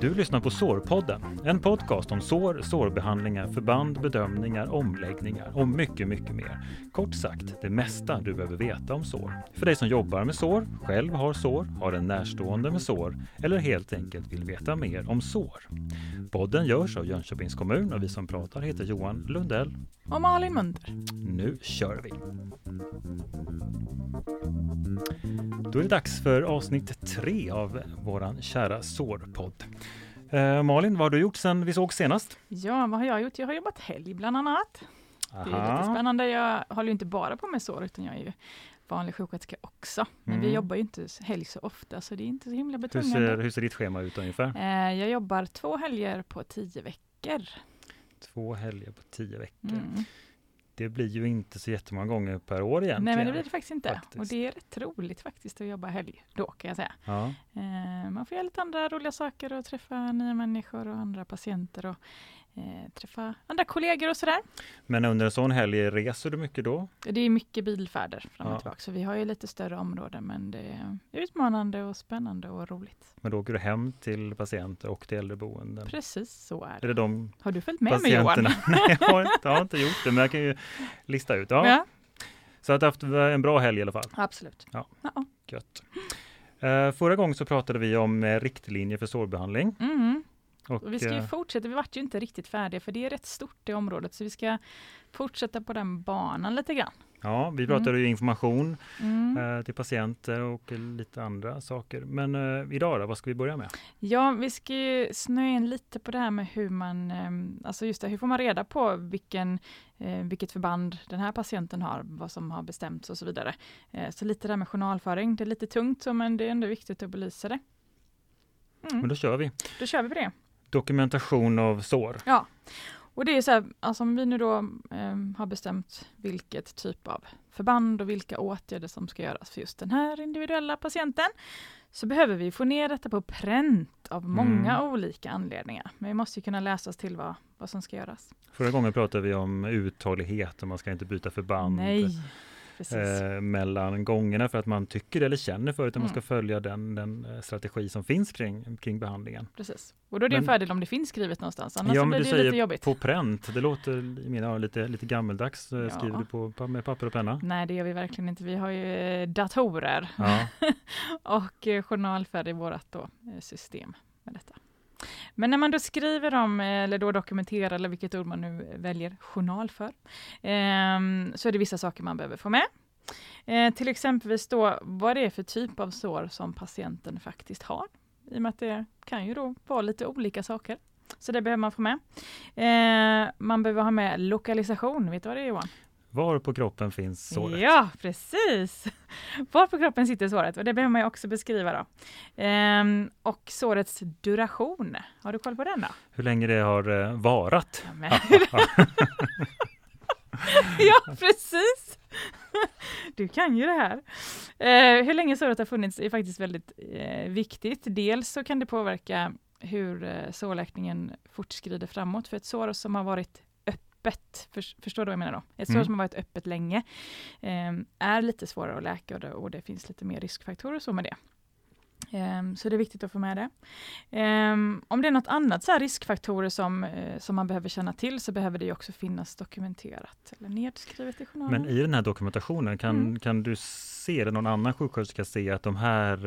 Du lyssnar på Sårpodden, en podcast om sår, sårbehandlingar, förband, bedömningar, omläggningar och mycket, mycket mer. Kort sagt, det mesta du behöver veta om sår. För dig som jobbar med sår, själv har sår, har en närstående med sår eller helt enkelt vill veta mer om sår. Podden görs av Jönköpings kommun och vi som pratar heter Johan Lundell. Och Malin Munder. Nu kör vi! Då är det dags för avsnitt tre av våran kära sårpodd. Eh, Malin, vad har du gjort sen vi såg senast? Ja, vad har jag gjort? Jag har jobbat helg bland annat. Aha. Det är lite spännande. Jag håller ju inte bara på med sår, utan jag är ju vanlig sjuksköterska också. Men Mm. vi jobbar ju inte helg så ofta, så det är inte så himla Hur betungande. ser, hur ser ditt schema ut ungefär? Eh, jag jobbar två helger på tio veckor. Två helger på tio veckor. Mm. Det blir ju inte så jättemånga gånger per år egentligen. Nej, men det blir det faktiskt inte. faktiskt. Och det är rätt roligt faktiskt att jobba helg då, kan jag säga. Ja. Eh, man får göra lite andra roliga saker och träffa nya människor och andra patienter och eh, träffa andra kollegor och sådär. Men under en sån helg, reser du mycket då? Det är mycket bilfärder fram och Ja. tillbaka, så vi har ju lite större områden, men det är utmanande och spännande och roligt. Men då åker du hem till patienter och till äldreboenden? Precis så är Är det. det de Har du följt med mig Johan? Nej, jag har, inte, jag har inte gjort det, men jag kan ju lista ut. Ja. Ja, Så att du har haft en bra helg i alla fall. absolut. Ja. Ja. Gött. Eh, förra gången så pratade vi om eh, riktlinjer för sårbehandling. Mm. Och, vi ska ju eh, fortsätta, vi vart ju inte riktigt färdiga, för det är rätt stort det området, så vi ska fortsätta på den banan lite grann. ja, vi pratade ju information Mm. eh, till patienter och lite andra saker. Men eh, idag då, vad ska vi börja med? Ja, vi ska ju snöa in lite på det här med hur man, eh, alltså just det, hur får man reda på vilken, eh, vilket förband den här patienten har, vad som har bestämts och så vidare. Så lite det här med journalföring, det är lite tungt men det är ändå viktigt att belysa det. Men Mm, då kör vi. då kör vi på det. Dokumentation av sår. Ja, och det är så här, alltså om vi nu då eh, har bestämt vilket typ av förband och vilka åtgärder som ska göras för just den här individuella patienten, så behöver vi få ner detta på pränt av många Mm. olika anledningar. Men vi måste kunna läsa oss till vad, vad som ska göras. Förra gången pratade vi om uthållighet och man ska inte byta förband Nej. Eh, mellan gångerna för att man tycker eller känner för utan man Mm. ska följa den, den eh, strategi som finns kring, kring behandlingen. precis. Och då är det en men- fördel om det finns skrivet någonstans, annars Ja, blir det säger lite jobbigt. På pränt, det låter i mina öron lite, lite gammeldags. Eh, Ja. Skriver du på, med papper och penna? Nej, det gör vi verkligen inte. Vi har ju eh, datorer Ja. och journalfärg i vårt då, system med detta. Men när man då skriver om, eller då dokumenterar, eller vilket ord man nu väljer, journal för. Ehm, så är det vissa saker man behöver få med. Eh, till exempelvis då vad det är för typ av sår som patienten faktiskt har. I och med att det kan ju då vara lite olika saker. Så det behöver man få med. Eh, man behöver ha med lokalisation, vet du vad det är Johan? Var på kroppen finns såret? Ja, precis! Var på kroppen sitter såret och det behöver man också beskriva då. Ehm, och sårets duration, har du koll på den då? Hur länge det har eh, varat? Ja, ja precis! Du kan ju det här. Eh, hur länge såret har funnits är faktiskt väldigt eh, viktigt. Dels så kan det påverka hur eh, sårläkningen fortskrider framåt. För ett sår som har varit öppet, för, förstår du vad jag menar då? Ett sår Mm. som har varit öppet länge eh, är lite svårare att läka och det, och det finns lite mer riskfaktorer så med det. Ehm, Så det är viktigt att få med det. Ehm, Om det är något annat så här riskfaktorer som, eh, som man behöver känna till så behöver det också finnas dokumenterat eller nedskrivet i journalen. Men i den här dokumentationen, kan, Mm. kan du se, eller någon annan sjuksköterska se att de här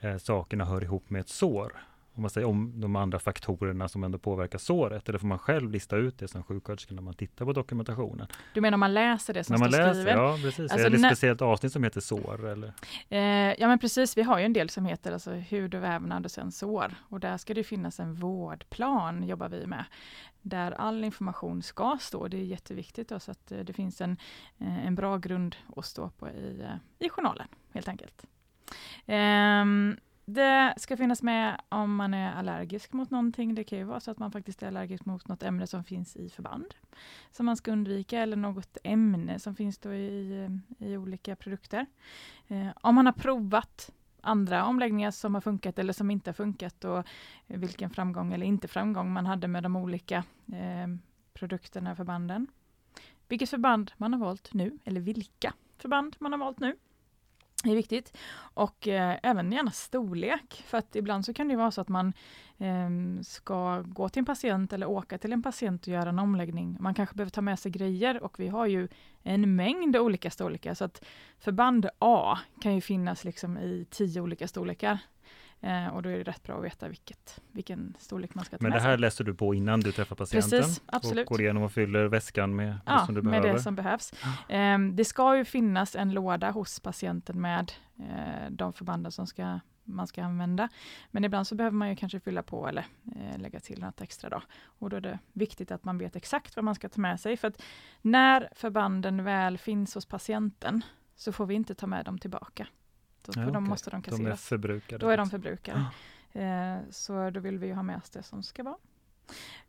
eh, sakerna hör ihop med ett sår? Om man säger om de andra faktorerna som ändå påverkar såret, eller får man själv lista ut det som sjuksköterska när man tittar på dokumentationen? Du menar om man läser det som när man står läser, skrivet? ja precis. Alltså, är det ett speciellt avsnitt som heter sår? Eller? Eh, ja men precis, vi har ju en del som heter alltså, hud och vävnad och sen sår. Och där ska det finnas en vårdplan, jobbar vi med. Där all information ska stå. Det är jätteviktigt då, så att eh, det finns en, eh, en bra grund att stå på i, eh, i journalen, helt enkelt. Ehm, det ska finnas med om man är allergisk mot någonting. Det kan ju vara så att man faktiskt är allergisk mot något ämne som finns i förband. Som man ska undvika eller något ämne som finns då i, i olika produkter. Eh, om man har provat andra omläggningar som har funkat eller som inte har funkat och vilken framgång eller inte framgång man hade med de olika eh, produkterna och förbanden. Vilket förband man har valt nu eller vilka förband man har valt nu. Det är viktigt. Och eh, även gärna storlek, för att ibland så kan det vara så att man eh, ska gå till en patient eller åka till en patient och göra en omläggning. Man kanske behöver ta med sig grejer och vi har ju en mängd olika storlekar, så att förband A kan ju finnas liksom i tio olika storlekar. Eh, och då är det rätt bra att veta vilket, vilken storlek man ska ta Men med det här läser du på innan du träffar patienten? Precis, absolut. Och går igenom och fyller väskan med Ja, det som du med behöver? det som behövs. Eh, det ska ju finnas en låda hos patienten med eh, de förbanden som ska, man ska använda. Men ibland så behöver man ju kanske fylla på eller eh, lägga till något extra. Då. Och då är det viktigt att man vet exakt vad man ska ta med sig. För att när förbanden väl finns hos patienten så får vi inte ta med dem tillbaka. Då, Ja, de okej. måste de De är kasseras. förbrukade? Då är de förbrukade. Eh, så då vill vi ha med oss det som ska vara.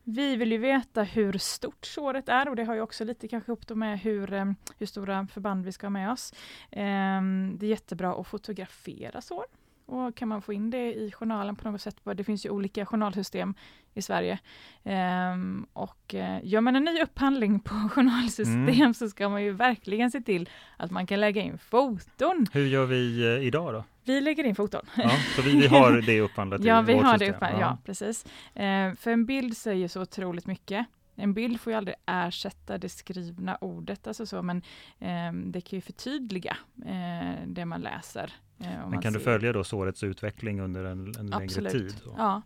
Vi vill ju veta hur stort såret är och det har ju också lite kanske upp med hur, eh, hur stora förband vi ska ha med oss. Eh, det är jättebra att fotografera sår. Och kan man få in det i journalen på något sätt? Det finns ju olika journalsystem i Sverige. Ehm, och eh, gör man en ny upphandling på journalsystem Mm. så ska man ju verkligen se till att man kan lägga in foton. Hur gör vi eh, idag då? Vi lägger in foton. Ja, så vi, vi har det upphandlat Ja, i vi vårt har det system. uppe. Ja, precis. Eh, för en bild säger så otroligt mycket. En bild får ju aldrig ersätta det skrivna ordet, alltså så, men eh, det kan ju förtydliga eh, det man läser. Eh, Men man kan du ser- följa då sårets utveckling under en, en längre Absolut. tid? Så? Ja,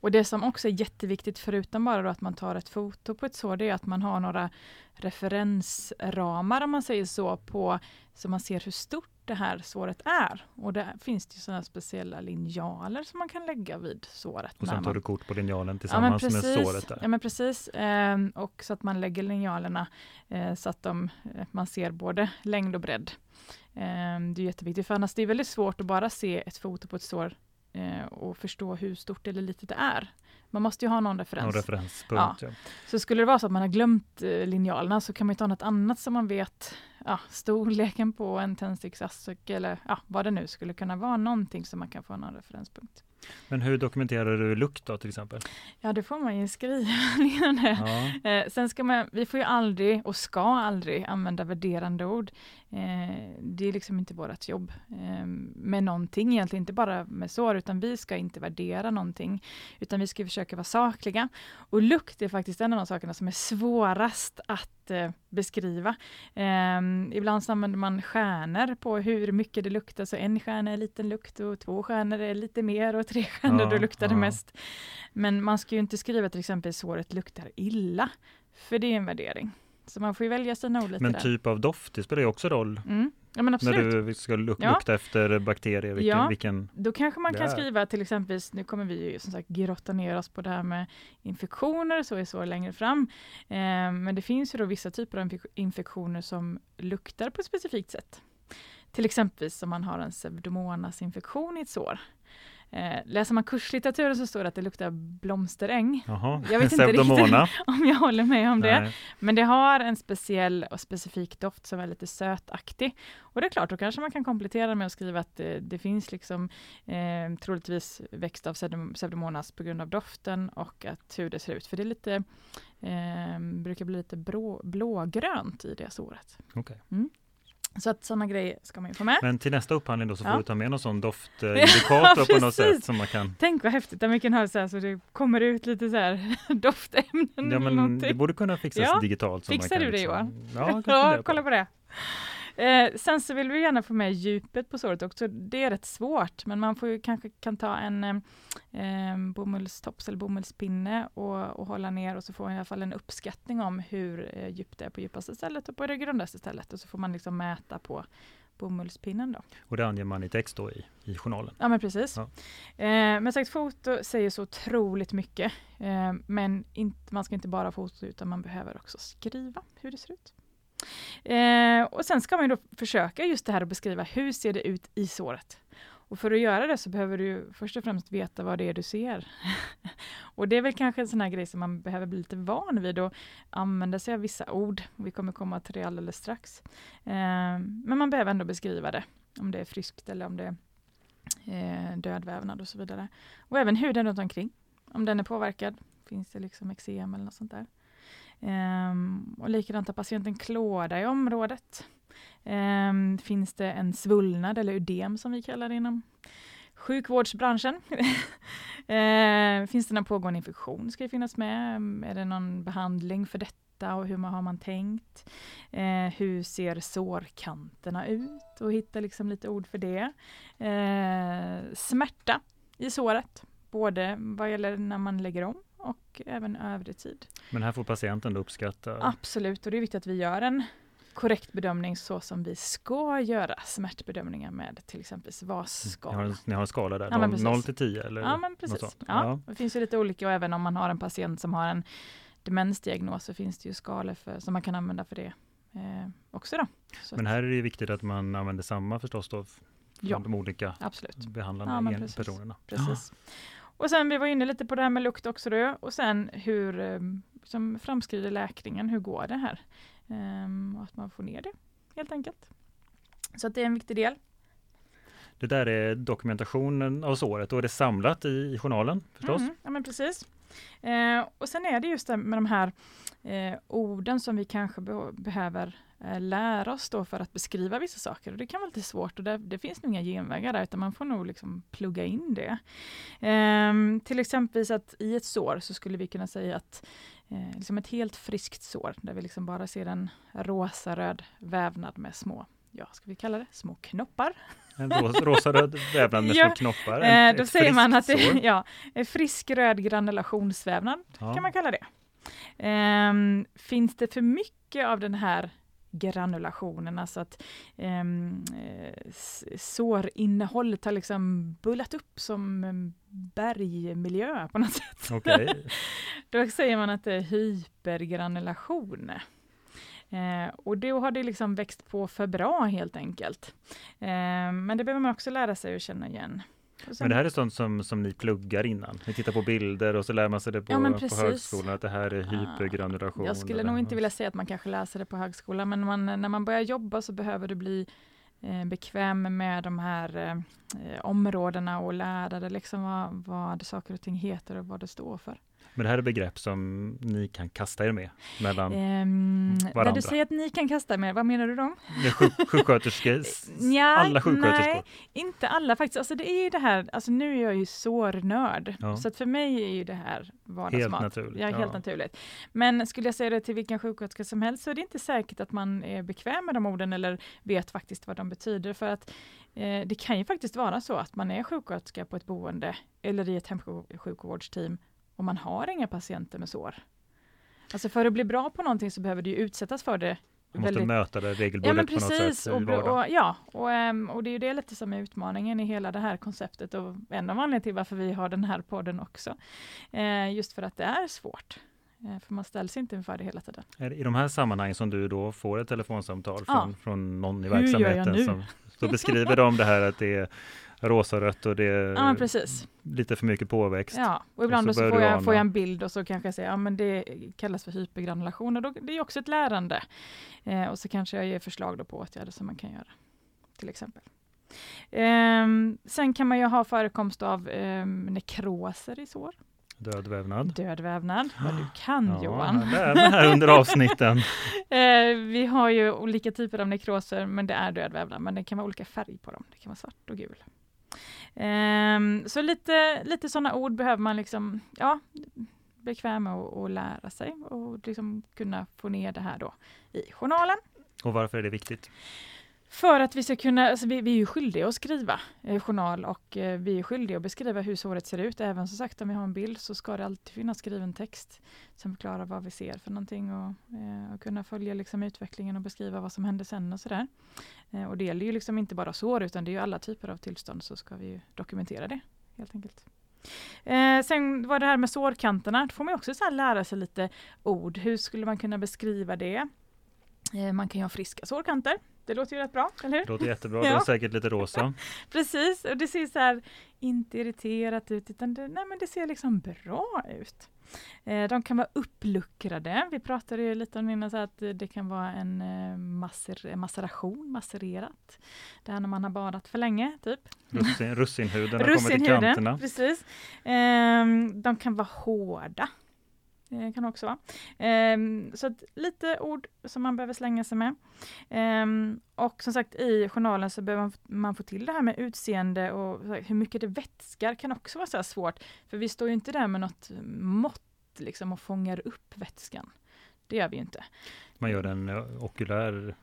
och det som också är jätteviktigt, förutom bara att man tar ett foto på ett sår, det är att man har några referensramar, om man säger så, på så man ser hur stort det här såret är. Och där finns det sådana speciella linjaler som man kan lägga vid såret. Och sen tar man- du kort på linjalen Ja tillsammans med precis, såret där? ja men precis. Ehm, och så att man lägger linjalerna eh, så att de, eh, man ser både längd och bredd. Ehm, det är jätteviktigt, för annars det är väldigt svårt att bara se ett foto på ett sår eh, och förstå hur stort eller litet det är. Man måste ju ha någon referens. Någon referenspunkt. Ja. Så skulle det vara så att man har glömt eh, linjalerna så kan man ju ta något annat som man vet, ja, storleken på en tändsticksask eller ja, vad det nu skulle kunna vara, någonting som man kan få någon referenspunkt. Men hur dokumenterar du lukt då till exempel? Ja, det får man ju skriva ner. Ja. Eh, sen ska man, vi får ju aldrig och ska aldrig använda värderande ord. Eh, det är liksom inte vårt jobb eh, med någonting egentligen, inte bara med sår, utan vi ska inte värdera någonting, utan vi ska försöka vara sakliga. Och lukt är faktiskt en av de sakerna som är svårast att eh, beskriva. Eh, ibland använder man stjärnor på hur mycket det luktar, så en stjärna är liten lukt och två stjärnor är lite mer och tre stjärnor Ja, då luktar det ja. mest. Men man ska ju inte skriva till exempel såret luktar illa, för det är en värdering. Så man får ju välja sina lite Men där. typ av doft, det spelar ju också roll Mm. Ja när du ska luk- Ja. lukta efter bakterier. Vilken, Ja. vilken, Då kanske man kan skriva till exempel, nu kommer vi ju som sagt grotta ner oss på det här med infektioner, så är så längre fram. Eh, men det finns ju då vissa typer av infek- infektioner som luktar på ett specifikt sätt. Till exempel om man har en pseudomonasinfektion i ett sår. Eh, läser man kurslitteraturen så står det att det luktar blomsteräng. jaha, Jag vet inte riktigt. Om jag håller med om det. Nej. Men det har en speciell och specifik doft som är lite sötaktig. Och det är klart, då kanske man kan komplettera med att skriva att det, det finns liksom eh, troligtvis växt av pseudom- pseudomonas på grund av doften och att hur det ser ut. För det är lite, eh, brukar bli lite brå, blågrönt i det såret. Okej. Så att sådana grejer ska man ju få med. Men till nästa upphandling då så får Ja. du ta med någon sån doftindikator på något sätt som man kan Tänk vad häftigt om vi kan ha så här så det kommer ut lite så här doftämnen Ja, men det borde kunna fixas Ja. digitalt. Fixar du det, liksom- Johan? Ja, jag Ja, kolla på det. Eh, sen så vill vi gärna få med djupet på såret också. Det är rätt svårt, men man får ju kanske kan ta en eh, eh, bomullstops eller bomullspinne och, och hålla ner och så får man i alla fall en uppskattning om hur eh, djupt det är på djupaste stället och på det grundaste stället och så får man liksom mäta på bomullspinnen då. Och det anger man i text då i, i journalen. Ja men precis. Ja. Eh, men sagt foto säger så otroligt mycket. Eh, men inte, man ska inte bara foto utan man behöver också skriva hur det ser ut. Eh, och sen ska man ju då försöka just det här att beskriva hur ser det ut i såret. Och för att göra det så behöver du först och främst veta vad det är du ser. och det är väl kanske en sån här grej som man behöver bli lite van vid och använda sig av vissa ord. Vi kommer komma till det alldeles strax. Eh, men man behöver ändå beskriva det, om det är friskt eller om det är eh, död vävnad och så vidare. Och även huden runt omkring. Om den är påverkad, finns det liksom eksem eller något sånt där. Ehm, och likadant har patienten klåda i området. Ehm, finns det en svullnad eller ödem som vi kallar det inom sjukvårdsbranschen. eh, finns det någon pågående infektion? Ska det finnas med? Är det någon behandling för detta och hur har man tänkt? Eh, hur ser sårkanterna ut? Och hitta liksom lite ord för det. Eh, smärta i såret, både vad gäller när man lägger om och även övrig tid. Men här får patienten uppskatta? Absolut, och det är viktigt att vi gör en korrekt bedömning så som vi ska göra smärtbedömningar med till exempel VAS-skala. Ni, ni har en skala där, ja, 0 till 10 eller? Ja, men precis. Ja, ja. Det finns ju lite olika och även om man har en patient som har en demensdiagnos så finns det ju skalor för, som man kan använda för det eh, också. Då. Så men här är det viktigt att man använder samma förstås då? Ja, de olika absolut. behandlande ja, precis, personerna. Precis. Och sen vi var inne lite på det här med lukt också då, och sen hur eh, som framskrider läkningen, hur går det här? Och att man får ner det helt enkelt. Så att det är en viktig del. Det där är dokumentationen av såret och är det samlat i, i journalen förstås? Mm, ja men precis. Eh, och sen är det just det med de här eh, orden som vi kanske be behöver eh, lära oss då för att beskriva vissa saker. Och det kan vara lite svårt och det, det finns nog inga genvägar där utan man får nog liksom plugga in det. Ehm, till exempel att i ett sår så skulle vi kunna säga att eh, liksom ett helt friskt sår där vi liksom bara ser en rosa-röd vävnad med små, ja, ska vi kalla det, små knoppar. En rosa-röd vävnad med ja, små knoppar. En, eh, då säger man att det sår. ja, frisk röd granulationsvävnad ja. kan man kalla det. Eh, finns det för mycket av den här granulationen, alltså att ehm, eh, sårinnehållet har liksom bullat upp som bergmiljö på något sätt. Okay. då säger man att det är hypergranulation. Eh, och då har det liksom växt på för bra helt enkelt. Eh, men det behöver man också lära sig att känna igen. Sen, men det här är sånt som, som ni pluggar innan? Ni tittar på bilder och så lär man sig det på, ja, på högskolan att det här är hypergranulation? Jag skulle nog inte vilja säga att man kanske läser det på högskolan men man, när man börjar jobba så behöver du bli eh, bekväm med de här eh, områdena och lära dig liksom vad, vad saker och ting heter och vad det står för. Men det här är begrepp som ni kan kasta er med mellan um, varandra? När du säger att ni kan kasta er med, vad menar du då? Sjuksköterskor, ja, alla sjuksköterskor? Nej, inte alla faktiskt. Alltså det är ju det här, alltså nu är jag ju sårnörd, ja. så att för mig är ju det här vardagsmat. Helt naturligt. Ja, helt ja. naturligt. Men skulle jag säga det till vilken sjuksköterska som helst så är det inte säkert att man är bekväm med de orden eller vet faktiskt vad de betyder. För att eh, det kan ju faktiskt vara så att man är sjuksköterska på ett boende eller i ett hemsjukvårdsteam och man har inga patienter med sår. Alltså för att bli bra på någonting så behöver du utsättas för det. Du måste väldigt... möta det regelbundet ja, på något sätt och, och, Ja, och, ehm, och det är ju det lite som är utmaningen i hela det här konceptet och en av anledningarna till varför vi har den här podden också. Eh, just för att det är svårt. Eh, för man ställs inte inför det hela tiden. I de här sammanhangen som du då får ett telefonsamtal från, ja. från någon i verksamheten som så beskriver de det här att det är rosarött och det är ja, precis. lite för mycket påväxt. Ja, och ibland och så, så får, jag, får jag en bild och så kanske jag säger, ja men det kallas för hypergranulation och då, det är också ett lärande. Eh, och så kanske jag ger förslag på åtgärder som man kan göra, till exempel. Eh, sen kan man ju ha förekomst av eh, nekroser i sår. Död vävnad. Död vävnad, vad du kan ja, Johan. Här under avsnitten. eh, vi har ju olika typer av nekroser, men det är död vävnad, men det kan vara olika färg på dem. Det kan vara svart och gul. Um, så lite, lite sådana ord behöver man liksom, ja, bekväm med att lära sig och liksom kunna få ner det här då i journalen. Och varför är det viktigt? För att vi ska kunna, alltså vi, vi är ju skyldiga att skriva eh, journal och eh, vi är skyldiga att beskriva hur såret ser ut. Även som sagt om vi har en bild så ska det alltid finnas skriven text som förklarar vad vi ser för någonting och, eh, och kunna följa liksom utvecklingen och beskriva vad som händer sen och sådär. Eh, och det gäller ju liksom inte bara sår utan det är ju alla typer av tillstånd så ska vi dokumentera det helt enkelt. Eh, sen var det här med sårkanterna, då får man också så lära sig lite ord. Hur skulle man kunna beskriva det? Eh, man kan ju ha friska sårkanter det låter ju rätt bra, eller hur? Det låter jättebra, ja. det är säkert lite rosa. Precis, och det ser så här inte irriterat ut utan det, nej, men det ser liksom bra ut. Eh, de kan vara uppluckrade. Vi pratade ju lite om innan så att det kan vara en eh, macer maceration, macererat. Det här när man har badat för länge, typ. Russin, russinhuden har kommit i kanterna. Precis. Eh, de kan vara hårda. Det kan också vara. Ehm, så att lite ord som man behöver slänga sig med. Ehm, och som sagt i journalen så behöver man få till det här med utseende och hur mycket det vätskar kan också vara så svårt. För vi står ju inte där med något mått liksom och fångar upp vätskan. Det gör vi ju inte. Man gör en eh, okulär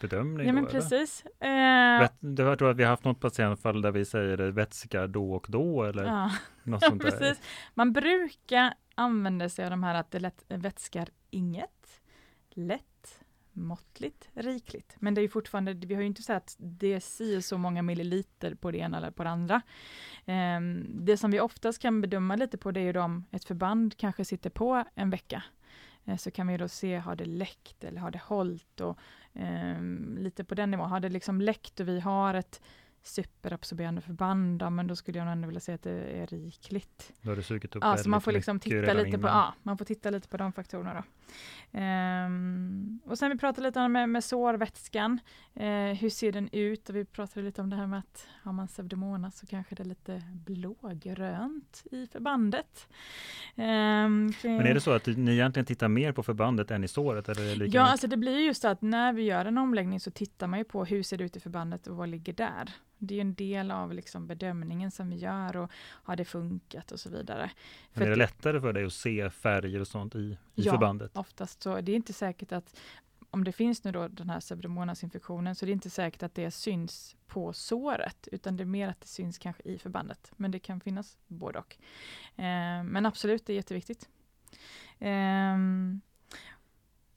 bedömning? Ja, men då, precis. Eh... Jag tror att vi har haft något patientfall där vi säger vätska då och då eller ja. något sånt där. precis. Man brukar använder sig av de här att det lätt, vätskar inget, lätt, måttligt, rikligt. Men det är fortfarande, vi har ju inte sagt att det är si så många milliliter på det ena eller på det andra. Um, det som vi oftast kan bedöma lite på det är ju om ett förband kanske sitter på en vecka. Eh, så kan vi då se, har det läckt eller har det hållit och eh, lite på den nivån. Har det liksom läckt och vi har ett superabsorberande förband, ja, men då skulle jag ändå vilja säga att det är rikligt. Då har det sugit upp ja, så man får liksom titta lite på, ja, man får titta lite på de faktorerna. Då. Um, och sen vi pratade lite om med, med sårvätskan. Uh, hur ser den ut? Och vi pratade lite om det här med att har man pseudomonas så kanske det är lite blågrönt i förbandet. Um, Men är det så att ni egentligen tittar mer på förbandet än i såret? Eller ja, mycket? alltså det blir just så att när vi gör en omläggning så tittar man ju på hur ser det ut i förbandet och vad ligger där. Det är en del av liksom bedömningen som vi gör och har det funkat och så vidare. Men är det lättare för dig att se färger och sånt i, i ja, förbandet? oftast så. Det är inte säkert att om det finns nu då den här pseudomonasinfektionen så det är inte säkert att det syns på såret utan det är mer att det syns kanske i förbandet. Men det kan finnas både och. Eh, men absolut, det är jätteviktigt. Eh,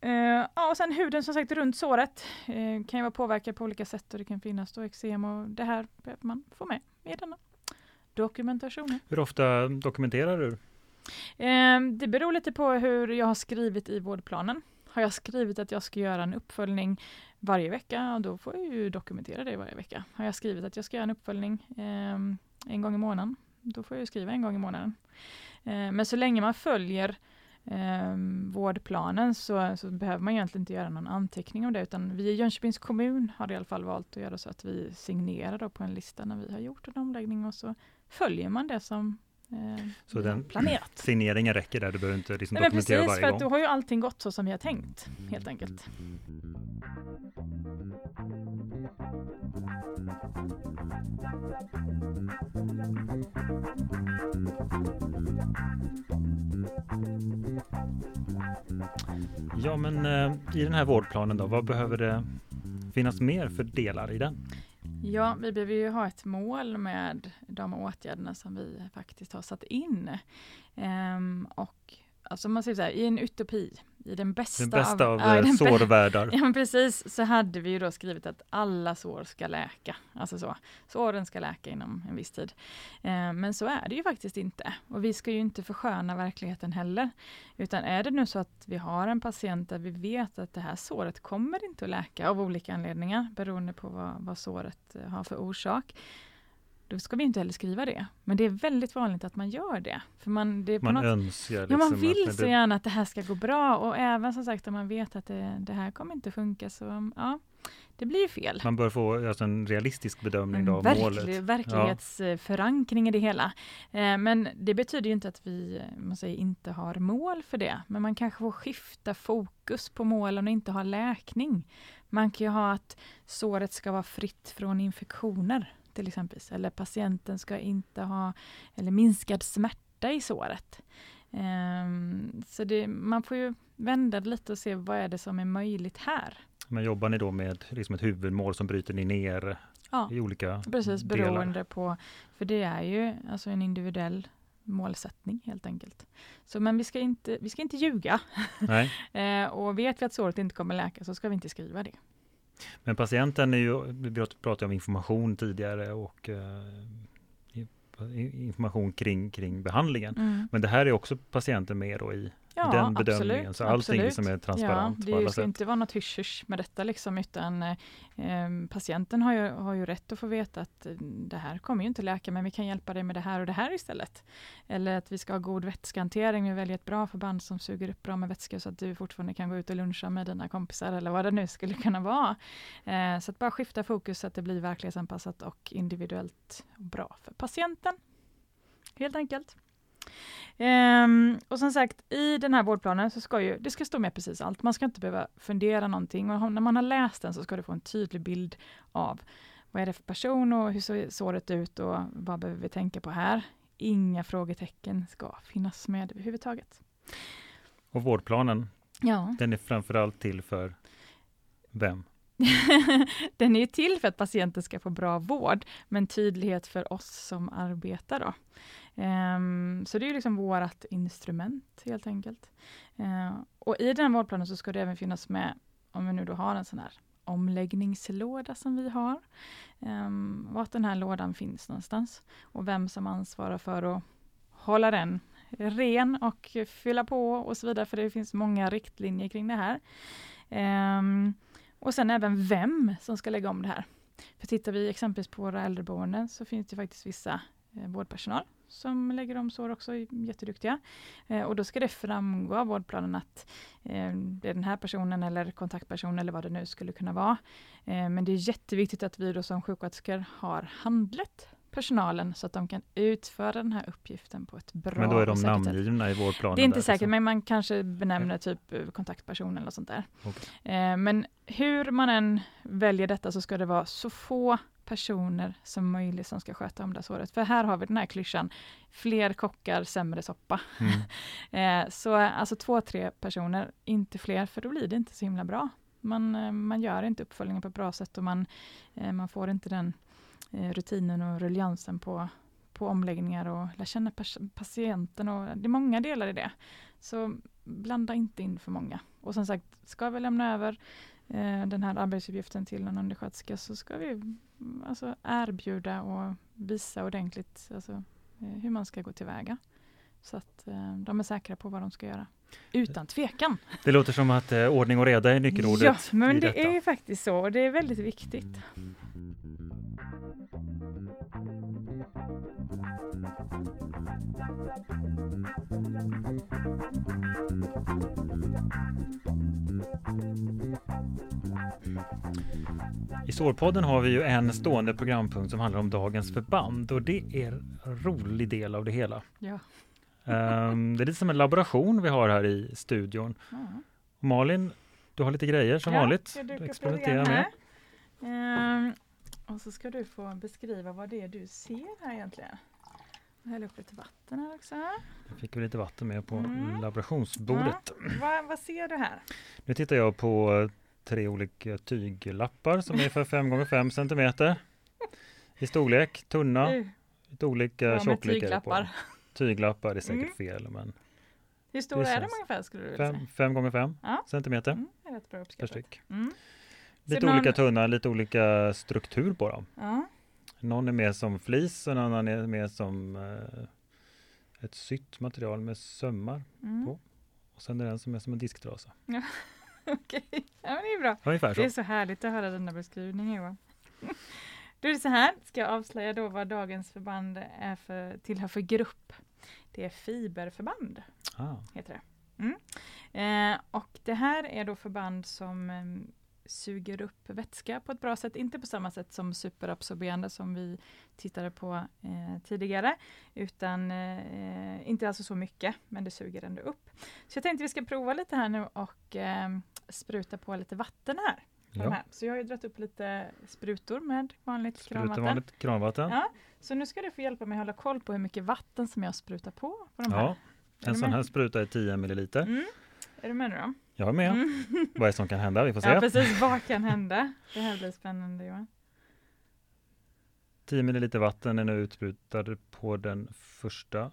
Uh, ja, och sen huden som sagt runt såret uh, kan ju vara påverkad på olika sätt och det kan finnas då eksem och det här behöver man få med i denna dokumentationen. Hur ofta dokumenterar du? Uh, det beror lite på hur jag har skrivit i vårdplanen. Har jag skrivit att jag ska göra en uppföljning varje vecka, då får jag ju dokumentera det varje vecka. Har jag skrivit att jag ska göra en uppföljning en gång i månaden, då får jag skriva en gång i månaden. men så länge man följer eh, vårdplanen så, så, behöver man egentligen inte göra någon anteckning om det, utan vi i Jönköpings kommun har i alla fall valt att göra så att vi signerar på en lista när vi har gjort en omläggning och så följer man det som eh, så den planerat. signeringen räcker där, du behöver inte liksom Nej, dokumentera precis, varje för gång? då har ju allting gått så som vi har tänkt, helt enkelt. Ja, men eh, i den här vårdplanen då, vad behöver det finnas mer för delar i den? Ja, vi behöver ju ha ett mål med de åtgärderna som vi faktiskt har satt in. Ehm, och alltså man säger så här, i en utopi i den bästa, den bästa av, av ja, sårvärldar. Ja, men precis, så hade vi ju då skrivit att alla sår ska läka. Alltså så, såren ska läka inom en viss tid. Eh, men så är det ju faktiskt inte. Och vi ska ju inte försköna verkligheten heller. Utan är det nu så att vi har en patient där vi vet att det här såret kommer inte att läka av olika anledningar, beroende på vad, vad såret eh, har för orsak då ska vi inte heller skriva det. Men det är väldigt vanligt att man gör det. För man det man något, önskar. Liksom ja, man liksom vill så gärna att det här ska gå bra och även som sagt om man vet att det, det här kommer inte funka så ja, det blir fel. Man bör få alltså, en realistisk bedömning då av verklig, målet. Verklighetsförankring ja. i det hela. Eh, men det betyder inte att vi man säger, inte har mål för det. Men man kanske får skifta fokus på målen och inte ha läkning. Man kan ju ha att såret ska vara fritt från infektioner till exempel. Eller patienten ska inte ha eller minskad smärta i såret. Um, så det, man får ju vända lite och se vad är det som är möjligt här. Men jobbar ni då med liksom ett huvudmål som bryter ni ner ja, i olika precis, beroende på, för det är ju alltså en individuell målsättning helt enkelt. Så men vi ska inte, vi ska inte ljuga. eh, och vet vi att såret inte kommer läka så ska vi inte skriva det. Men patienten är ju, vi pratade om information tidigare och eh, information kring, kring behandlingen. Mm. Men det här är också patienten med då i ja, den bedömningen. Absolut, så allting absolut. som är transparent. Ja, det ska sätt. inte vara något hysch med detta liksom, utan eh, patienten har ju, har ju rätt att få veta att eh, det här kommer ju inte läka, men vi kan hjälpa dig med det här och det här istället. Eller att vi ska ha god vätskehantering, vi väljer ett bra förband som suger upp bra med vätska så att du fortfarande kan gå ut och luncha med dina kompisar eller vad det nu skulle kunna vara. Eh, så att bara skifta fokus så att det blir verklighetsanpassat och individuellt bra för patienten. Helt enkelt. Ehm, och som sagt, i den här vårdplanen så ska ju, det ska stå med precis allt. Man ska inte behöva fundera någonting och när man har läst den så ska du få en tydlig bild av vad är det för person och hur ser såret ut och vad behöver vi tänka på här? Inga frågetecken ska finnas med överhuvudtaget. Och vårdplanen, Ja. den är framförallt till för vem? den är till för att patienten ska få bra vård, men tydlighet för oss som arbetar. Då. Um, så det är liksom vårt instrument helt enkelt. Uh, och i den vårdplanen så ska det även finnas med, om vi nu då har en sån här omläggningslåda som vi har, um, vart den här lådan finns någonstans och vem som ansvarar för att hålla den ren och fylla på och så vidare, för det finns många riktlinjer kring det här. Um, och sen även vem som ska lägga om det här. För tittar vi exempelvis på våra äldreboenden så finns det faktiskt vissa eh, vårdpersonal som lägger om sår också, jätteduktiga. Eh, och då ska det framgå av vårdplanen att eh, det är den här personen eller kontaktperson eller vad det nu skulle kunna vara. Eh, men det är jätteviktigt att vi då som sjuksköterskor har handlet personalen så att de kan utföra den här uppgiften på ett bra Men då är de sätt. namngivna i vårdplanen? Det är inte där, säkert, liksom. men man kanske benämner typ eh, kontaktperson eller sånt där. Okej. Eh, men hur man än väljer detta så ska det vara så få personer som möjligt som ska sköta om det såret. För här har vi den här klyschan, fler kockar, sämre soppa. Mm. Eh, så alltså två, tre personer, inte fler, för då blir det inte så himla bra. Man, eh, man gör inte uppföljningen på ett bra sätt och man, eh, man får inte den eh, rutinen och ruljansen på, på omläggningar och lära känna patienten. Och, det är många delar i det. Så blanda inte in för många. Och som sagt, ska vi lämna över eh, den här arbetsuppgiften till en undersköterska så ska vi mm, alltså, erbjuda och visa ordentligt alltså, eh, hur man ska gå tillväga. Så att eh, de är säkra på vad de ska göra. Utan tvekan. Det låter som att eh, ordning och reda är nyckelordet Ja, men det detta. är ju faktiskt så och det är väldigt viktigt. I Sårpodden har vi ju en stående programpunkt som handlar om dagens förband och det är en rolig del av det hela. Ja. Ehm, det är lite som en laboration vi har här i studion. Malin, du har lite grejer som vanligt. Jag Du experimenterar med. Ehm, och så ska du få beskriva vad det är du ser här egentligen. Jag häller upp lite vatten här också. Jag fick vi lite vatten med på Mm. laborationsbordet. Vad, vad ser du här? Nu tittar jag på tre olika tyglappar som är för 5 x 5 centimeter i storlek, tunna, Du, lite olika med tjocklekar på tyglappar. dem. Tyglappar, det är säkert Mm. fel, men Hur stora är de ungefär skulle du vilja säga? 5 gånger 5 Ja. centimeter Mm, rätt bra uppskattat. Mm. Lite olika tunna, lite olika struktur på dem. Ja. Någon är mer som flis och en annan är mer som eh, ett sytt material med sömmar. Mm. På. Och sen är det en som är som en disktrasa. Okej, ja, men det är bra. Ungefär Det är så. så härligt att höra den där beskrivningen Johan. Då är det så här, ska jag avslöja då vad dagens förband är för, tillhör för grupp. Det är fiberförband, Ah, heter det. Mm. Eh, och det här är då förband som eh, suger upp vätska på ett bra sätt, inte på samma sätt som superabsorberande som vi tittade på eh, tidigare, utan eh, inte alltså så mycket, men det suger ändå upp. Så jag tänkte vi ska prova lite här nu och eh, spruta på lite vatten här. ja. Så jag har ju dragit upp lite sprutor med vanligt Spruta kranvatten. vanligt kranvatten. Ja. Så nu ska du få hjälpa mig hålla koll på hur mycket vatten som jag sprutar på. på de. Ja, en sån med? här spruta är 10 milliliter. Mm. Är du med nu då? Jag är med. Mm. Vad är det som kan hända? Vi får se. Ja precis, vad kan hända? Det här blir spännande Johan. 10 milliliter vatten är nu utsprutade på den första,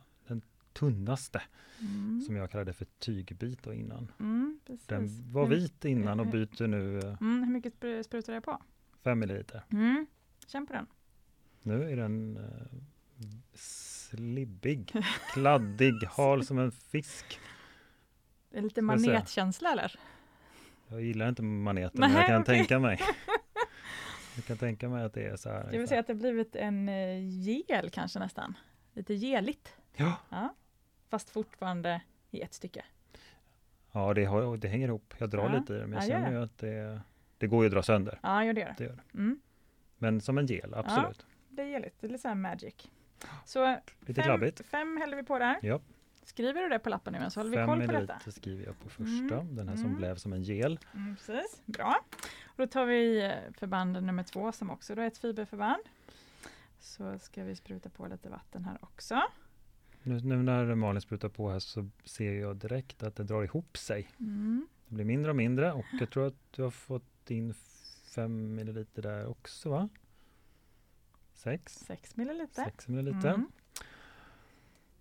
tunnaste, Mm. som jag kallade för tygbit då innan. Mm. Den var vit innan och byter nu eh, Mm, hur mycket spr- sprutar jag på? 5 milliliter. Mm. Känn på den. Nu är den eh, slibbig, kladdig, hal som en fisk. Det är lite Ska vi manetkänsla eller? Jag gillar inte maneter, Nej, men jag kan tänka mig. Jag kan tänka mig att det är så här. Vill ungefär. säga att det blivit en eh, gel kanske nästan. Lite geligt. Ja, Fast fortfarande i ett stycke. ja det, har, det hänger ihop. Jag drar Ja. lite i det, men jag Ja, känner ju att det, det går ju att dra sönder. Ja, gör Det det. gör det. Mm. Men som en gel, absolut. Det är geligt. Det är lite så magic. Så Lite fem, fem häller vi på där. Ja. Skriver du det på lappen nu så håller vi Fem koll på detta? skriver jag på första, Mm, den här som mm. blev som en gel. Mm, precis, bra. Och då tar vi eh, förband nummer två som också då är ett fiberförband. Så ska vi spruta på lite vatten här också. Nu, nu när Malin sprutar på här så ser jag direkt att det drar ihop sig. Mm. Det blir mindre och mindre och jag tror att du har fått in fem milliliter där också va? Sex? Sex milliliter. Sex milliliter. Mm.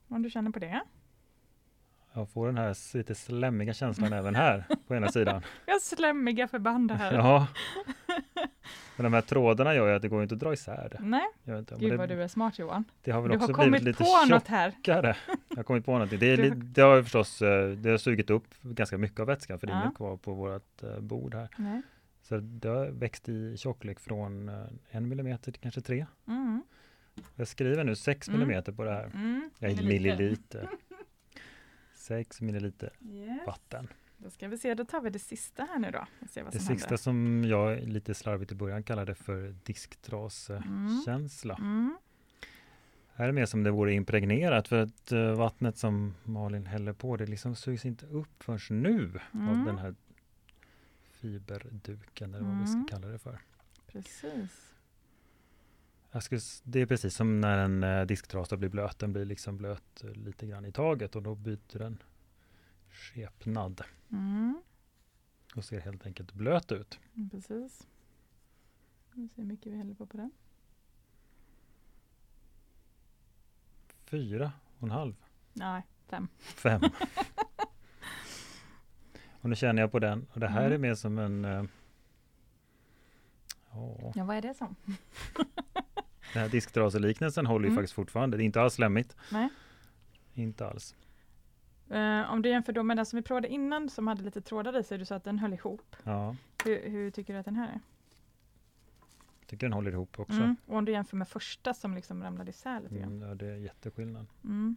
Om du känner på det. Jag får den här lite slemmiga känslan även här på ena sidan. Vi har slemmiga förband här. Ja. Men de här trådarna gör ju att det går inte att dra isär det. Nej, vet inte, gud vad det, du är smart Johan. det har väl Du också har blivit lite något här. tjockare. Jag har kommit på någonting. Det, är, li- det har förstås eh, det har sugit upp ganska mycket av vätskan för det är Ja. inget kvar på vårt eh, bord här. Nej. Så det har växt i tjocklek från eh, en millimeter till kanske tre. Mm. Jag skriver nu 6 Mm. millimeter på det här. Mm. Nej, milliliter. 6 milliliter Yes. vatten. Då ska vi se, då tar vi det sista här nu då. Det som sista händer. som jag lite slarvigt i början kallade för disktraskänsla. Mm. Här är mer som det vore impregnerat för att eh, vattnet som Malin häller på det liksom sugs inte upp förrän nu av Mm. den här fiberduken eller vad vi Mm. ska kalla det för. Precis. Skulle, det är precis som när en eh, disktrasa blir blöt. Den blir liksom blöt eh, lite grann i taget och då byter den skepnad Mm. och ser helt enkelt blöt ut. Precis. Vi ser hur mycket vi häller på på den. Fyra och en halv, Nej, fem. fem. och nu känner jag på den och det här Mm. är mer som en eh, ja, Ja, vad är det som? Den här disktraseliknelsen håller ju Mm. faktiskt fortfarande. Det är inte alls lämmigt. Nej. Inte alls. Eh, om du jämför då med den som vi provade innan som hade lite trådar i sig, du sa att den höll ihop. Ja, Hur, hur tycker du att den här är? jag tycker den håller ihop också. Mm. Och om du jämför med första som liksom ramlade isär lite grann. Mm, ja, det är jätteskillnad. Mm.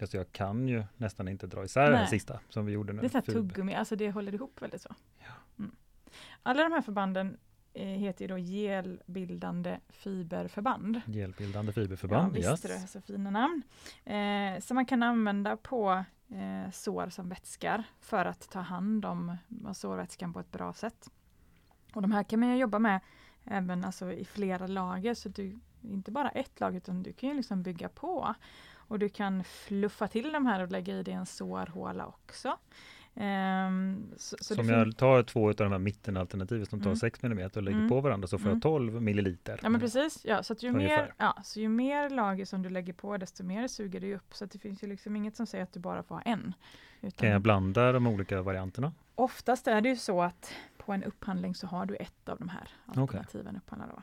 Alltså jag kan ju nästan inte dra isär den Nej. sista som vi gjorde nu. Det är tuggummi, alltså det håller ihop väldigt så. Ja. Mm. Alla de här förbanden heter ju då gelbildande fiberförband. Gelbildande fiberförband. Ja, visst yes. det så fina namn. Eh, som man kan använda på eh, sår som vätskar för att ta hand om sårvätskan på ett bra sätt. Och de här kan man jobba med även alltså, i flera lager, så du, inte bara ett lager utan du kan ju liksom bygga på. Och du kan fluffa till de här och lägga i det i en sårhåla också. Ehm, så, så Så om det fin- jag tar två av de här mittenalternativen som tar Mm. 6 mm och lägger Mm. på varandra så får Mm. jag 12 milliliter. Ja men precis, ja, så, ju, Ungefär. mer, ja, så ju mer lager som du lägger på desto mer suger det upp. Så det finns ju liksom inget som säger att du bara får ha en. Utan Kan jag blanda de olika varianterna? Oftast är det ju så att på en upphandling så har du ett av de här alternativen upphandlade. då.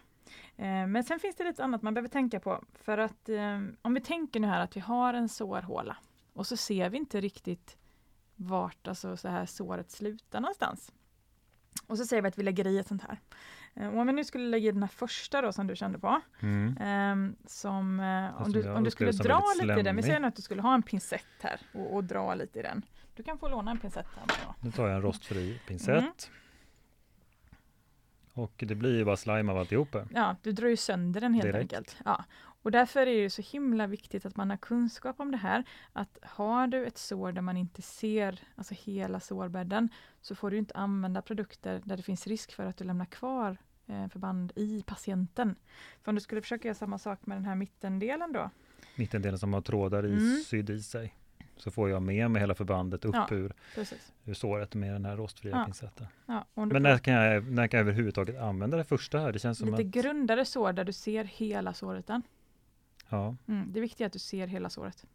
Eh, men sen finns det lite annat man behöver tänka på. För att eh, om vi tänker nu här att vi har en sårhåla och så ser vi inte riktigt vart alltså, så här såret slutar någonstans. Och så säger vi att vi lägger i ett sånt här. Eh, och om vi nu skulle lägga i den här första då som du kände på. Mm. Ehm, som, eh, om, du, om du skulle dra lite i den, vi slemmig. säger nu att du skulle ha en pincett här och, och dra lite i den. Du kan få låna en pincett här. Nu tar jag en rostfri pincett. Mm. Och det blir ju bara slime av alltihopa. Ja, du drar ju sönder den helt Direkt. enkelt. Ja. Och därför är det så himla viktigt att man har kunskap om det här. Att har du ett sår där man inte ser alltså hela sårbädden så får du inte använda produkter där det finns risk för att du lämnar kvar eh, förband i patienten. För om du skulle försöka göra samma sak med den här mittendelen då. Mittendelen som har trådar i, Mm. sydd i sig. Så får jag med mig hela förbandet upp Ja. ur, ur såret med den här rostfria Ja. pincetten. Ja, Men när kan, jag, när kan jag överhuvudtaget använda det första här? Det känns som lite att... grundare sår där du ser hela såret. Ja, Mm, det viktiga är att du ser hela såret.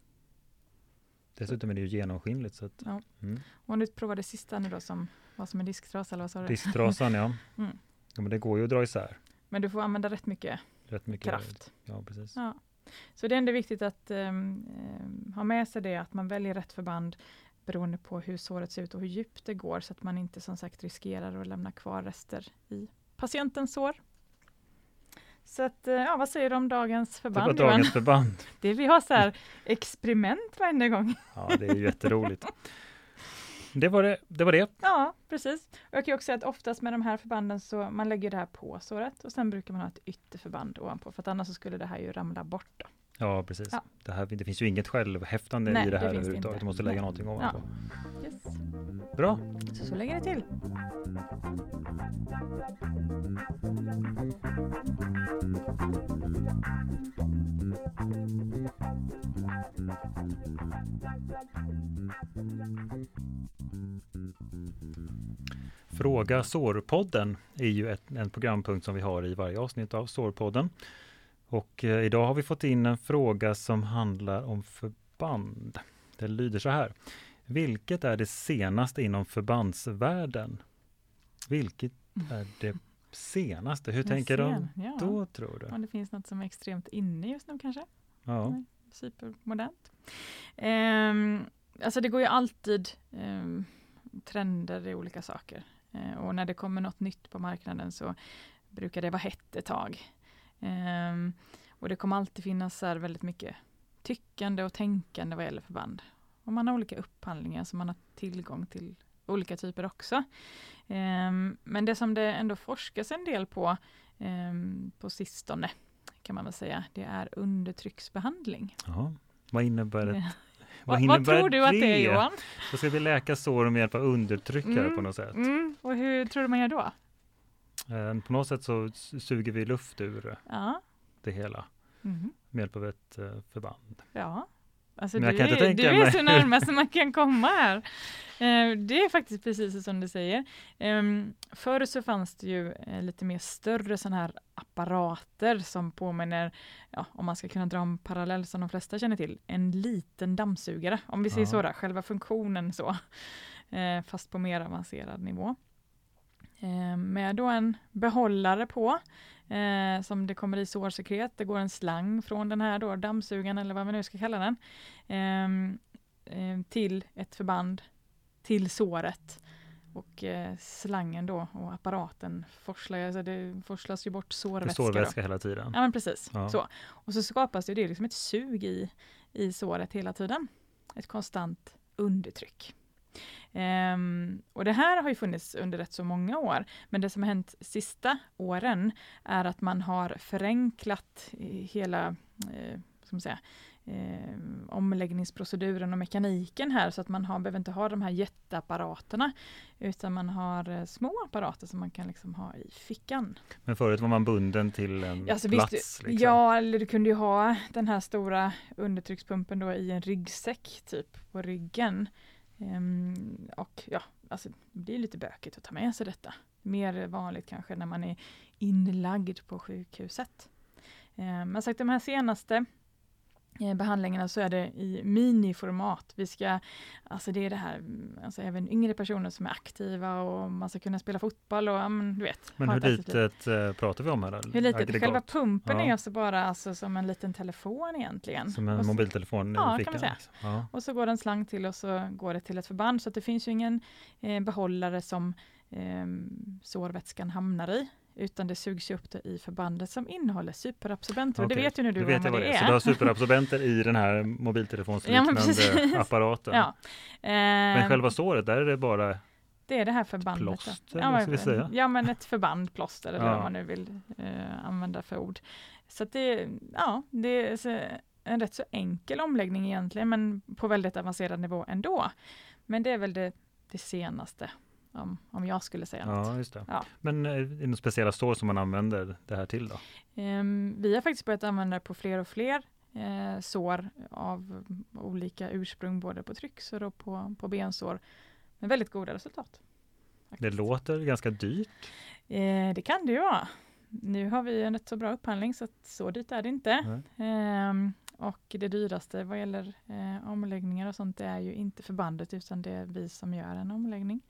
dessutom är det ju genomskinligt. Så att, Ja. mm. Och du provar det sista nu då som var som en disktrasa eller vad sa du? Disktrasan, ja. Mm. ja. Men det går ju att dra isär. Men du får använda rätt mycket Rätt mycket. kraft. Ja, precis. Ja. Så det är ändå viktigt att ehm, ha med sig det, att man väljer rätt förband beroende på hur såret ser ut och hur djupt det går, så att man inte som sagt riskerar att lämna kvar rester i patientens sår. Så att, eh, ja, vad säger du om dagens var förband? Johan? dagens förband. Det vi har så här experiment varje gång. Ja, det är jätteroligt. Det var det. det, var det. Ja, precis. Och jag kan också säga att oftast med de här förbanden så man lägger det här på såret och sen brukar man ha ett ytterförband ovanpå, för att annars så skulle det här ju ramla bort. Då. Ja, precis. Ja. Det, här, det finns ju inget självhäftande Nej, i det här det överhuvudtaget. Du måste lägga Nej. någonting ovanpå. Yes. Bra! Så, så lägger det till. Fråga sårpodden är ju ett, en programpunkt som vi har i varje avsnitt av Sårpodden. Och eh, idag har vi fått in en fråga som handlar om förband. Det lyder så här. Vilket är det senaste inom förbandsvärlden? Vilket är det senaste? Hur En tänker de scen, ja. då tror du? Om det finns något som är extremt inne just nu kanske? Ja, Supermodernt. Um, alltså det går ju alltid ehm, trender i olika saker. Eh, och när det kommer något nytt på marknaden så brukar det vara hett ett tag. Ehm, och det kommer alltid finnas så här väldigt mycket tyckande och tänkande vad gäller förband. Och man har olika upphandlingar så man har tillgång till olika typer också. Ehm, men det som det ändå forskas en del på ehm, på sistone kan man väl säga, det är undertrycksbehandling. ja. Vad innebär det? Eh, Vad, Vad, tror du att det är Johan? Då ska vi läka sår med hjälp av undertryckare Mm, på något sätt. Mm, och hur tror du man gör då? Eh, På något sätt så suger vi luft ur Ja. det hela Mhm. med hjälp av ett eh, förband. Ja. Alltså du, är, du är så nära som man kan komma här. Eh, Det är faktiskt precis som du säger. Ehm, Förr så fanns det ju eh, lite mer större sådana här apparater som påminner, ja, om man ska kunna dra en parallell som de flesta känner till, en liten dammsugare. Om vi säger Ja. så själva funktionen så. Eh, Fast på mer avancerad nivå. Eh, Med då en behållare på eh, som det kommer i sårsekret. Det går en slang från den här då, dammsugaren eller vad vi nu ska kalla den, ehm, eh, till ett förband, till såret. Och eh, slangen då och apparaten forslar, alltså det forslas ju bort sårvätska. står då. vätska hela tiden. Ja men precis. Ja. Så. Och så skapas det, det liksom ett sug i, i såret hela tiden. Ett konstant undertryck. Ehm, och det här har ju funnits under rätt så många år. Men det som har hänt sista åren är att man har förenklat hela eh, man säga, eh, omläggningsproceduren och mekaniken här så att man har, behöver inte ha de här jätteapparaterna utan man har eh, små apparater som man kan liksom ha i fickan. Men förut var man bunden till en Alltså, plats. visst, liksom. Ja, eller du kunde ju ha den här stora undertryckspumpen då i en ryggsäck typ på ryggen. Ehm, och ja, alltså det blir lite bökigt att ta med sig detta. Mer vanligt kanske när man är inlagd på sjukhuset. Ehm, men sagt de här senaste behandlingarna så är det i miniformat. Vi ska, alltså det är det här, mm, alltså även yngre personer som är aktiva och man ska kunna spela fotboll och ja, men du vet. Men hur liv. litet eh, pratar vi om här? Hur litet? Aggregat? Själva pumpen Ja. är alltså bara alltså som en liten telefon egentligen. Som en och, så, mobiltelefon Ja, kan i fickan? man säga. liksom. Ja. och så går det en slang till och så går det till ett förband. Så att det finns ju ingen eh, behållare som eh, sårvätskan hamnar i. Utan det sugs ju upp det i förbandet som innehåller superabsorbenter. Och det vet ju nu du vet jag vad det är. Så du har superabsorbenter i den här Ja, men mobiltelefonsliknande precis. apparaten. Ja. Men själva såret, där är det bara Det är det här förbandet. plåster, ja, vad ska vi men- säga? Ja, men ett förband, plåster eller Ja. vad man nu vill eh, använda för ord. Så det, ja, det är en rätt så enkel omläggning egentligen, men på väldigt avancerad nivå ändå. Men det är väl det, det senaste, om, om jag skulle säga något. Ja, just det. Ja. Men eh, är det några speciella sår som man använder det här till då? Ehm, vi har faktiskt börjat använda det på fler och fler eh, sår av olika ursprung, både på trycksår och på, på bensår, med väldigt goda resultat. Det faktiskt. låter ganska dyrt. Eh, det kan det ju vara. Nu har vi en rätt så bra upphandling så att så dyrt är det inte. Nej. Ehm, och det dyraste vad gäller eh, omläggningar och sånt det är ju inte förbandet utan det är vi som gör en omläggning.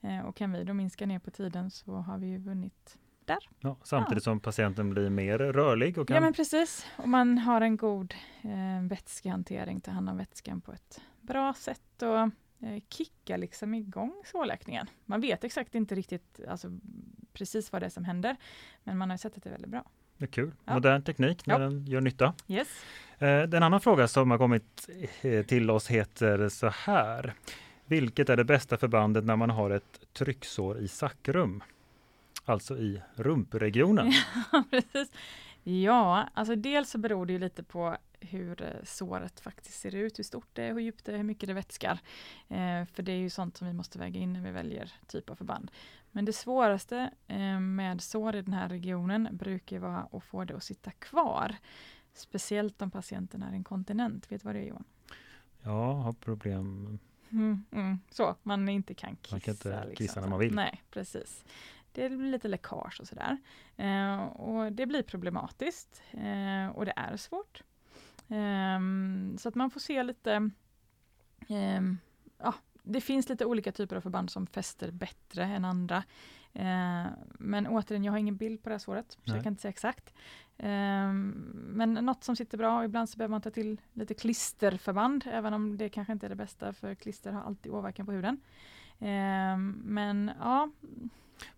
Eh, och kan vi då minska ner på tiden så har vi ju vunnit där. Ja, samtidigt som patienten blir mer rörlig och kan Ja men precis. Och man har en god eh, vätskehantering, tar hand om vätskan på ett bra sätt och eh, kicka liksom igång sårläkningen. Man vet exakt inte riktigt alltså, precis vad det är som händer. Men man har sett att det är väldigt bra. det är kul. Ja. Modern teknik när Ja. den gör nytta. Yes. Eh, Den andra fråga som har kommit eh, till oss heter så här. Vilket är det bästa förbandet när man har ett trycksår i sackrum? Alltså i rumpregionen. Ja, precis. Ja, alltså dels så beror det ju lite på hur eh, såret faktiskt ser ut, hur stort det är, hur djupt det är, hur mycket det vätskar. Eh, för det är ju sånt som vi måste väga in när vi väljer typ av förband. Men det svåraste eh, med sår i den här regionen brukar vara att få det att sitta kvar. Speciellt om patienten är inkontinent. Vet du vad det är Johan? Ja, har problem. Mm, mm, så, man inte kan kissa. Man kan inte liksom. kissa när man vill. Nej, precis. Det blir lite läckage och sådär. Eh, och det blir problematiskt eh, och det är svårt. Eh, så att man får se lite ehm, ja, det finns lite olika typer av förband som fäster bättre än andra. Eh, men återigen, jag har ingen bild på det här såret, så Nej. jag kan inte säga exakt. Eh, men något som sitter bra, ibland så behöver man ta till lite klisterförband, även om det kanske inte är det bästa, för klister har alltid åverkan på huden. Eh, men ja,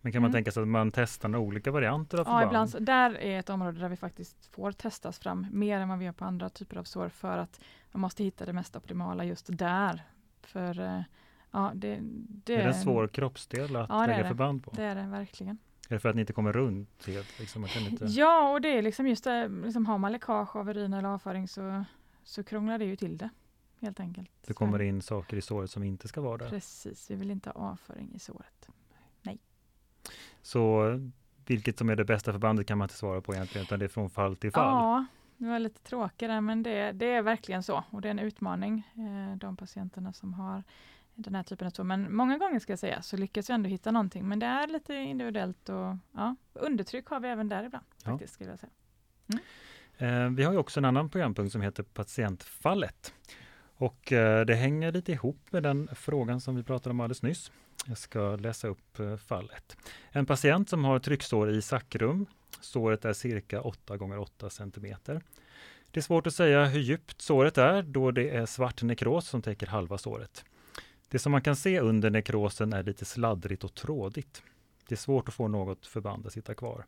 Men kan man Mm. tänka sig att man testar olika varianter av ja förband? ibland, så, där är ett område där vi faktiskt får testas fram mer än vad vi gör på andra typer av sår, för att man måste hitta det mest optimala just där. För eh, ja, det, det är det en svår kroppsdel att Ja, lägga det. förband på? Det är det verkligen. Är det för att ni inte kommer runt helt? Liksom, man kan inte... Ja, och det är liksom just det, liksom har man läckage av urin eller avföring så, så krånglar det ju till det. Helt enkelt. Det kommer in saker i såret som inte ska vara där. Precis, vi vill inte ha avföring i såret. Så vilket som är det bästa förbandet kan man inte svara på egentligen, utan det är från fall till fall. Ja, det var lite tråkigare men det, det är verkligen så och det är en utmaning, eh, de patienterna som har den här typen av sår. Men många gånger ska jag säga så lyckas vi ändå hitta någonting, men det är lite individuellt och ja, undertryck har vi även där ibland. Ja. Faktiskt, skulle jag säga. Eh, vi har ju också en annan programpunkt som heter patientfallet. Och eh, det hänger lite ihop med den frågan som vi pratade om alldeles nyss. Jag ska läsa upp eh, fallet. En patient som har trycksår i sakrum. Såret är cirka 8 gånger 8 centimeter. Det är svårt att säga hur djupt såret är då det är svart nekros som täcker halva såret. Det som man kan se under nekrosen är lite sladdrigt och trådigt. Det är svårt att få något förband att sitta kvar.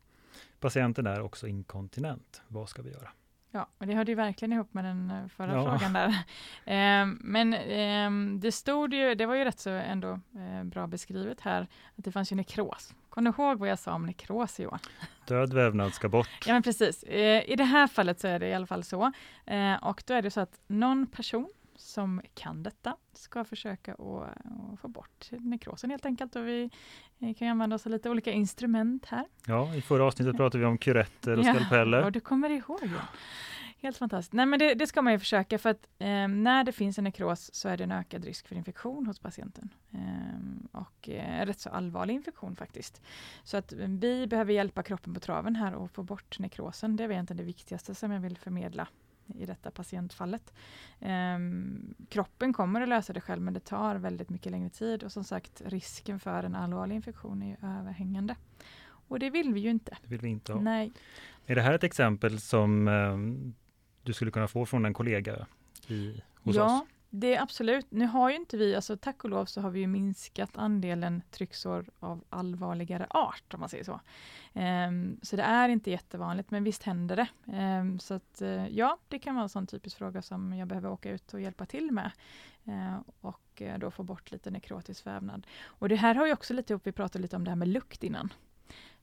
Patienten är också inkontinent. Vad ska vi göra? Ja, och det hörde ju verkligen ihop med den eh, förra Ja. frågan där. Ehm, men ehm, det stod ju, det var ju rätt så ändå eh, bra beskrivet här, att det fanns ju nekros. Kommer du ihåg vad jag sa om nekros Johan? Död vävnad ska bort. Ja men precis. Eh, I det här fallet så är det i alla fall så. Eh, och då är det så att någon person som kan detta ska försöka att, få bort nekrosen helt enkelt. Och vi eh, kan använda oss av lite olika instrument här. Ja, i förra avsnittet pratade vi om kuretter och Ja, skalpeller. och du kommer ihåg ja. Helt fantastiskt. Nej men det, det ska man ju försöka för att eh, när det finns en nekros så är det en ökad risk för infektion hos patienten. Eh, och eh, rätt så allvarlig infektion faktiskt. Så att eh, vi behöver hjälpa kroppen på traven här och få bort nekrosen. Det är egentligen det viktigaste som jag vill förmedla i detta patientfallet. Ehm, kroppen kommer att lösa det själv men det tar väldigt mycket längre tid och som sagt risken för en allvarlig infektion är överhängande. Och det vill vi ju inte. Det vill vi inte ha. Nej. Är det här ett exempel som eh, du skulle kunna få från en kollega i, hos ja, oss? Det är absolut. Nu har ju inte vi, alltså tack och lov så har vi ju minskat andelen trycksår av allvarligare art om man säger så. Um, så det är inte jättevanligt, men visst händer det. Um, så att uh, ja, det kan vara en sån typisk fråga som jag behöver åka ut och hjälpa till med. Uh, och uh, då få bort lite nekrotisk vävnad. Och det här har ju också lite ihop, vi pratade lite om det här med lukt innan.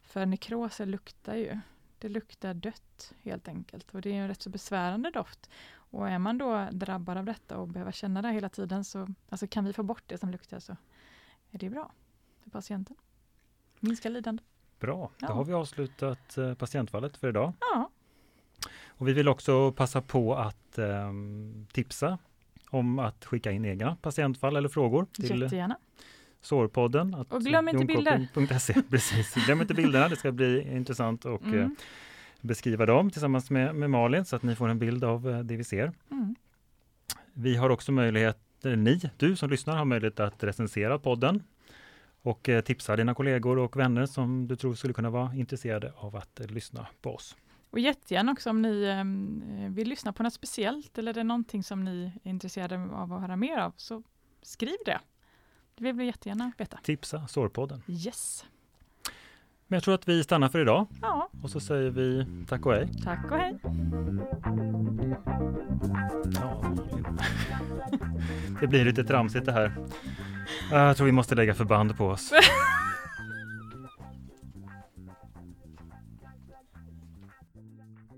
För nekroser luktar ju. Det luktar dött helt enkelt och det är en rätt så besvärande doft. Och är man då drabbad av detta och behöver känna det hela tiden så alltså kan vi få bort det som luktar så är det bra för patienten. Minska lidande. Bra, då Ja. har vi avslutat eh, patientfallet för idag. Ja, Och vi vill också passa på att ehm, tipsa om att skicka in egna patientfall eller frågor till jättegärna. Sårpodden. Och glöm inte bilder. jonkoping.se. Precis, glöm inte bilderna. Det ska bli intressant att eh, Mm. beskriva dem tillsammans med, med Malin så att ni får en bild av eh, det vi ser. Mm. Vi har också möjlighet, ni, du som lyssnar har möjlighet att recensera podden och eh, tipsa dina kollegor och vänner som du tror skulle kunna vara intresserade av att eh, lyssna på oss. Och jättegärna också om ni eh, vill lyssna på något speciellt eller det är någonting som ni är intresserade av att höra mer av så skriv det. Det vill vi jättegärna veta. Tipsa Sårpodden. Yes. Men jag tror att vi stannar för idag Ja, och så säger vi tack och hej. tack och hej. Ja, det blir lite tramsigt det här. Jag tror vi måste lägga förband på oss.